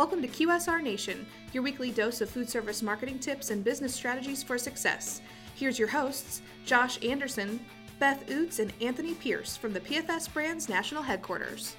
Welcome to QSR Nation, your weekly dose of food service marketing tips and business strategies for success. Here's your hosts, Josh Anderson, Beth Oots, and Anthony Pierce from the PFS Brands National Headquarters.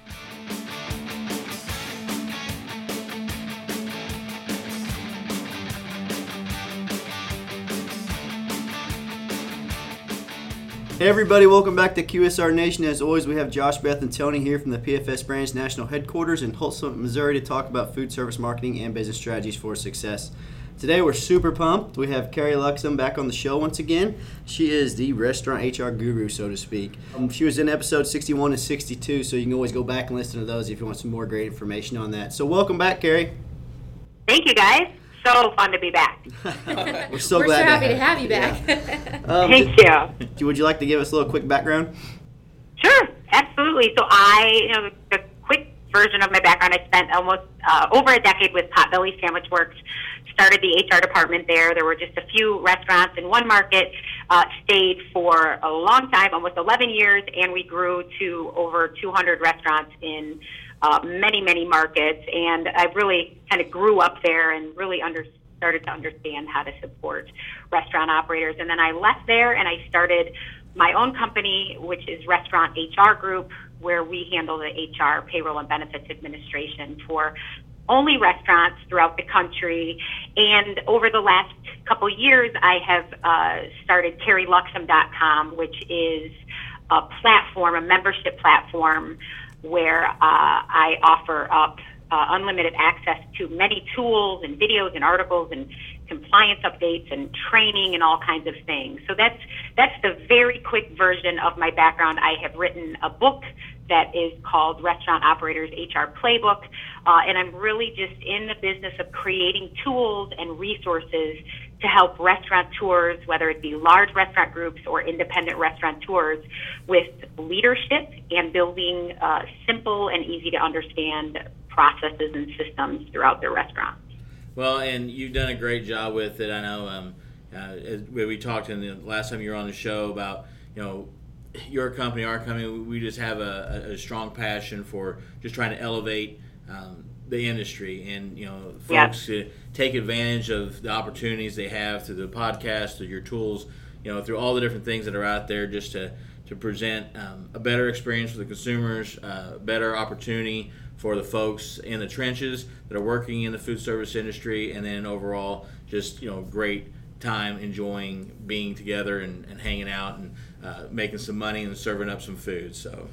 Hey everybody, welcome back to QSR Nation. As always, we have Josh, Beth, and Tony here from the PFS Brands National Headquarters in Tulsa, Missouri to talk about food service marketing and business strategies for success. Today we're super pumped. We have Carrie Luxem back on the show once again. She is the restaurant HR guru, so to speak. Um, she was in episode 61 and 62, so you can always go back and listen to those if you want some more great information on that. So welcome back, Carrie. Thank you, guys so fun to be back. We're so We're glad so happy to to have you back. Yeah. Um, Thank did- you. Would you like to give us a little quick background? Sure, absolutely. So I, you know, the quick version of my background, I spent almost uh, over a decade with Potbelly Sandwich Works. Started the HR department there. There were just a few restaurants in one market. Uh, stayed for a long time, almost 11 years, and we grew to over 200 restaurants in uh, many, many markets. And I really kind of grew up there and really under, started to understand how to support restaurant operators. And then I left there and I started my own company, which is Restaurant HR Group, where we handle the HR, payroll, and benefits administration for only restaurants throughout the country. And over the last couple years, I have uh, started CarrieLuxem.com, which is a platform, a membership platform, where uh, I offer up uh, unlimited access to many tools and videos and articles and compliance updates and training and all kinds of things. So that's that's the very quick version of my background. I have written a book that is called Restaurant Operators HR Playbook, uh, and I'm really just in the business of creating tools and resources to help restaurateurs, whether it be large restaurant groups or independent restaurateurs, with leadership and building uh, simple and easy to understand processes and systems throughout their restaurants. Well, and you've done a great job with it. I know. Um, uh, we talked in the last time you were on the show about you know your company, our company. We just have a, a strong passion for just trying to elevate um, the industry and you know folks Yeah. to take advantage of the opportunities they have through the podcast, through your tools, you know, through all the different things that are out there, just to to present um, a better experience for the consumers, uh, better opportunity for the folks in the trenches that are working in the food service industry, and then overall, just you know, great time enjoying being together and, and hanging out and uh, making some money and serving up some food. So.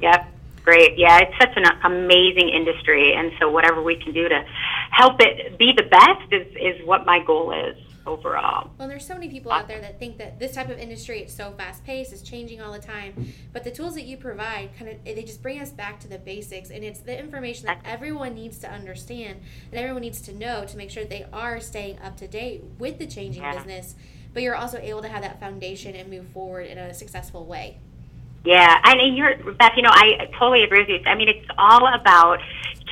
Yep. Great. Yeah, it's such an amazing industry, and so whatever we can do to help it be the best is, is what my goal is overall. well, there's so many people out there that think that this type of industry it's so fast paced, it's changing all the time. But the tools that you provide kind of they just bring us back to the basics, and it's the information that everyone needs to understand and everyone needs to know to make sure that they are staying up to date with the changing Yeah. business. But you're also able to have that foundation and move forward in a successful way. Yeah, mean, you're Beth. You know, I totally agree with you. I mean, it's all about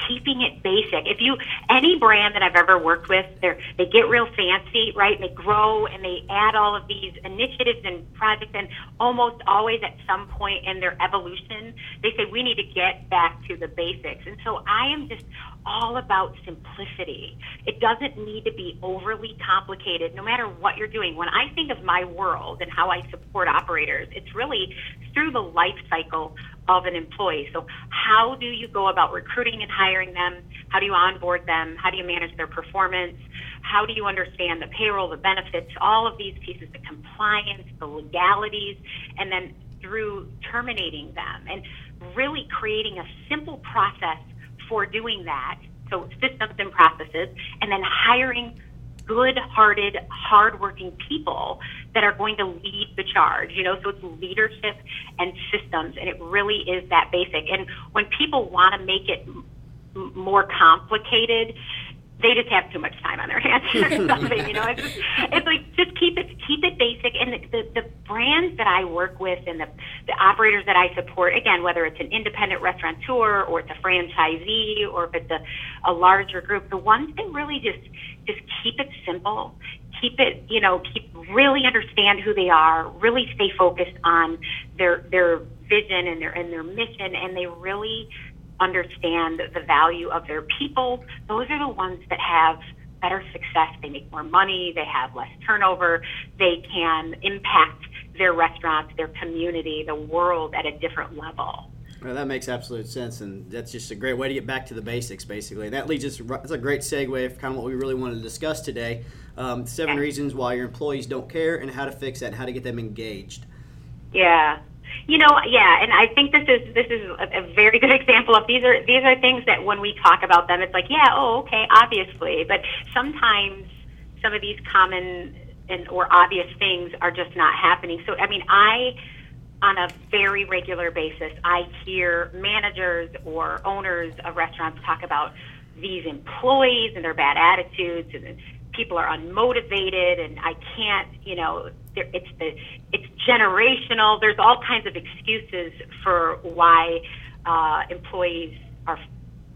keeping it basic. If you any brand that I've ever worked with, they they get real fancy, right? They grow and they add all of these initiatives and projects, and almost always at some point in their evolution, they say we need to get back to the basics. And so I am just all about simplicity. It doesn't need to be overly complicated, no matter what you're doing. When I think of my world and how I support operators, it's really through the life cycle of an employee. So, how do you go about recruiting and hiring them? How do you onboard them? How do you manage their performance? How do you understand the payroll, the benefits, all of these pieces, the compliance, the legalities, and then through terminating them and really creating a simple process for doing that. So, systems and processes, and then hiring good hearted, hard-working people that are going to lead the charge. You know, so it's leadership and systems, and it really is that basic. And when people want to make it m- more complicated, they just have too much time on their hands or something. You know, it's, just, it's like just keep it keep it basic. And the, the, the brands that I work with and the, the operators that I support, again, whether it's an independent restaurateur or it's a franchisee or if it's a, a larger group, the ones that really just just keep it simple, keep it, you know, keep really understand who they are, really stay focused on their their vision and their and their mission, and they really understand the value of their people, those are the ones that have better success. They make more money, they have less turnover, they can impact their restaurants, their community, the world at a different level. Well, that makes absolute sense, and that's just a great way to get back to the basics, basically. That leads us. That's a great segue of kind of what we really wanted to discuss today. Um, seven reasons why your employees don't care, and how to fix that, and how to get them engaged. Yeah, you know, yeah, and I think this is this is a, a very good example of these are these are things that when we talk about them, it's like, yeah, oh, okay, obviously, but sometimes some of these common and or obvious things are just not happening. So, I mean, I on a very regular basis, I hear managers or owners of restaurants talk about these employees and their bad attitudes and people are unmotivated and I can't, you know, it's the it's generational. There's all kinds of excuses for why uh, employees are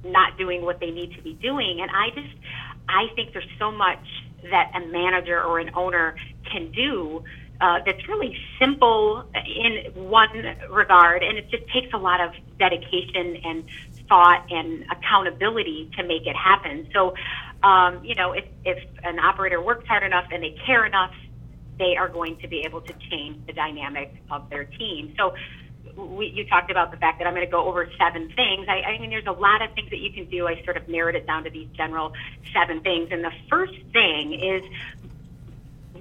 not doing what they need to be doing, and I just I think there's so much that a manager or an owner can do uh, that's really simple in one regard, and it just takes a lot of dedication and thought and accountability to make it happen. So, um, you know, if, if an operator works hard enough and they care enough, they are going to be able to change the dynamic of their team. So, we, you talked about the fact that I'm going to go over seven things. I, I mean, there's a lot of things that you can do. I sort of narrowed it down to these general seven things. And the first thing is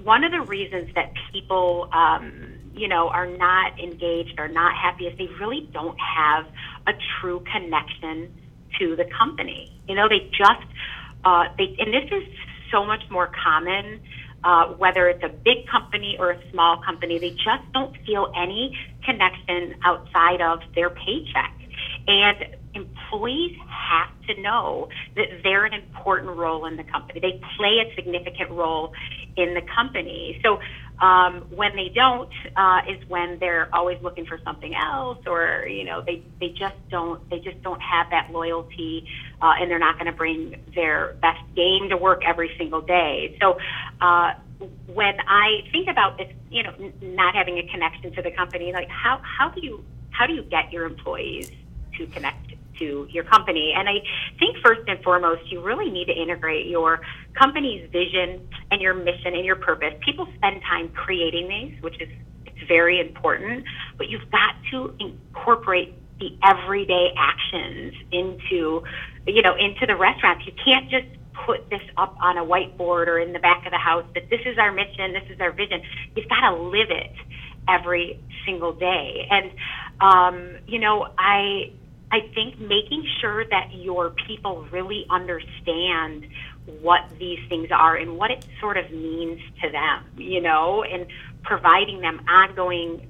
one of the reasons that people, um, you know, are not engaged or not happy is they really don't have a true connection to the company. You know, they just, uh, they, and this is so much more common, uh, whether it's a big company or a small company, they just don't feel any connection outside of their paycheck. And employees have to know that they're an important role in the company. They play a significant role in the company. So um, when they don't, uh, is when they're always looking for something else, or you know, they they just don't they just don't have that loyalty, uh, and they're not going to bring their best game to work every single day. So. Uh, when I think about this, you know, not having a connection to the company, like how how do you how do you get your employees to connect to your company. And I think first and foremost, you really need to integrate your company's vision and your mission and your purpose. People spend time creating these, which is it's very important, but you've got to incorporate the everyday actions into you know into the restaurants. You can't just put this up on a whiteboard or in the back of the house that this is our mission, this is our vision. You've got to live it every single day. And um, you know, I I think making sure that your people really understand what these things are and what it sort of means to them, you know, and providing them ongoing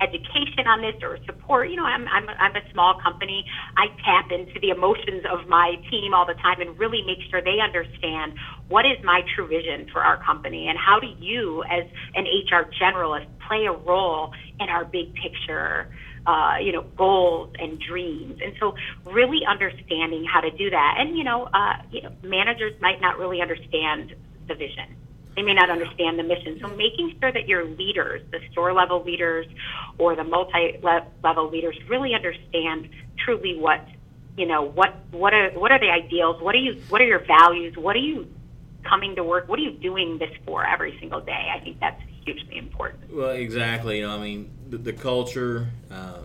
education on this or support. You know, I'm, I'm, I'm a small company. I tap into the emotions of my team all the time and really make sure they understand what is my true vision for our company and how do you, as an HR generalist, play a role in our big picture uh, you know, goals and dreams. And so really understanding how to do that. And, you know, uh, you know, managers might not really understand the vision. They may not understand the mission. So making sure that your leaders, the store level leaders or the multi level leaders really understand truly what, you know, what, what are, what are the ideals? What are you, what are your values? What are you coming to work? What are you doing this for every single day? I think that's hugely important. Well, exactly. You know, I mean, the, the culture uh,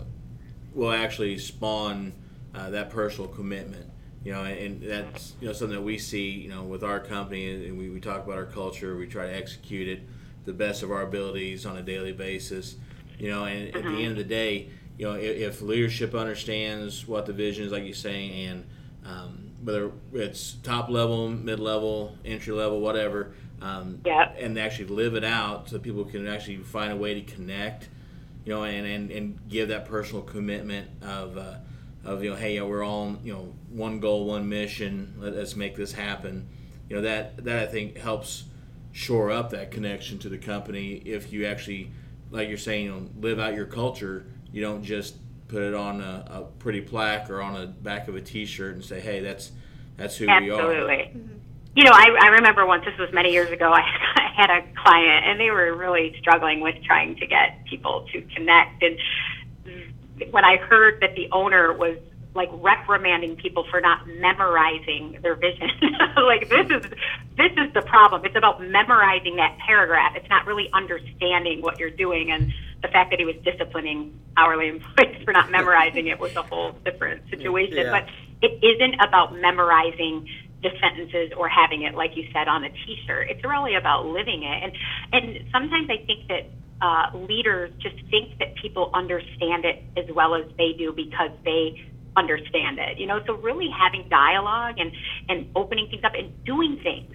will actually spawn uh, that personal commitment. You know, and that's you know something that we see. You know, with our company, and we, we talk about our culture. We try to execute it the best of our abilities on a daily basis. You know, and at the end of the day, you know, if, if leadership understands what the vision is, like you're saying, and um, whether it's top level, mid level, entry level, whatever, um, yeah. and actually live it out so people can actually find a way to connect, you know, and, and, and give that personal commitment of, uh, of you know, hey, yeah, we're all you know one goal, one mission. Let's make this happen. You know that that I think helps shore up that connection to the company if you actually, like you're saying, you know, live out your culture. You don't just put it on a, a pretty plaque or on the back of a T-shirt and say, hey, that's that's who Absolutely. we are. Absolutely. You know, I, I remember once, this was many years ago, I had a client and they were really struggling with trying to get people to connect. And when I heard that the owner was like reprimanding people for not memorizing their vision. like this is this is the problem. It's about memorizing that paragraph. It's not really understanding what you're doing and the fact that he was disciplining hourly employees for not memorizing it was a whole different situation. Yeah. But it isn't about memorizing the sentences or having it like you said on a t-shirt. It's really about living it. And and sometimes I think that uh, leaders just think that people understand it as well as they do because they understand it. You know, so really having dialogue and and opening things up and doing things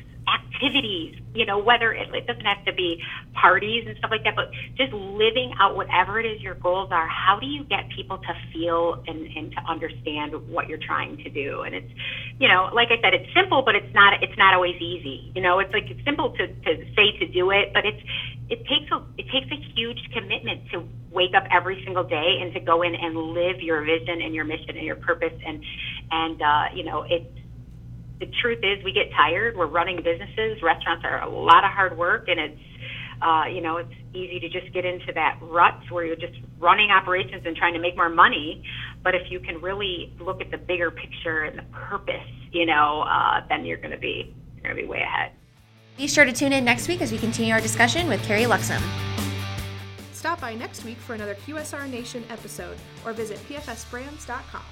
activities, you know, whether it, it doesn't have to be parties and stuff like that, but just living out whatever it is your goals are. How do you get people to feel and, and to understand what you're trying to do? And it's, you know, like I said, it's simple, but it's not, it's not always easy. You know, it's like, it's simple to, to say to do it, but it's, it takes a, it takes a huge commitment to wake up every single day and to go in and live your vision and your mission and your purpose. And, and, uh, you know, it's, the truth is we get tired. We're running businesses. Restaurants are a lot of hard work, and it's uh, you know it's easy to just get into that rut where you're just running operations and trying to make more money. But if you can really look at the bigger picture and the purpose, you know, uh, then you're going to be you're going to be way ahead. Be sure to tune in next week as we continue our discussion with Carrie Luxem. Stop by next week for another QSR Nation episode or visit pfsbrands.com.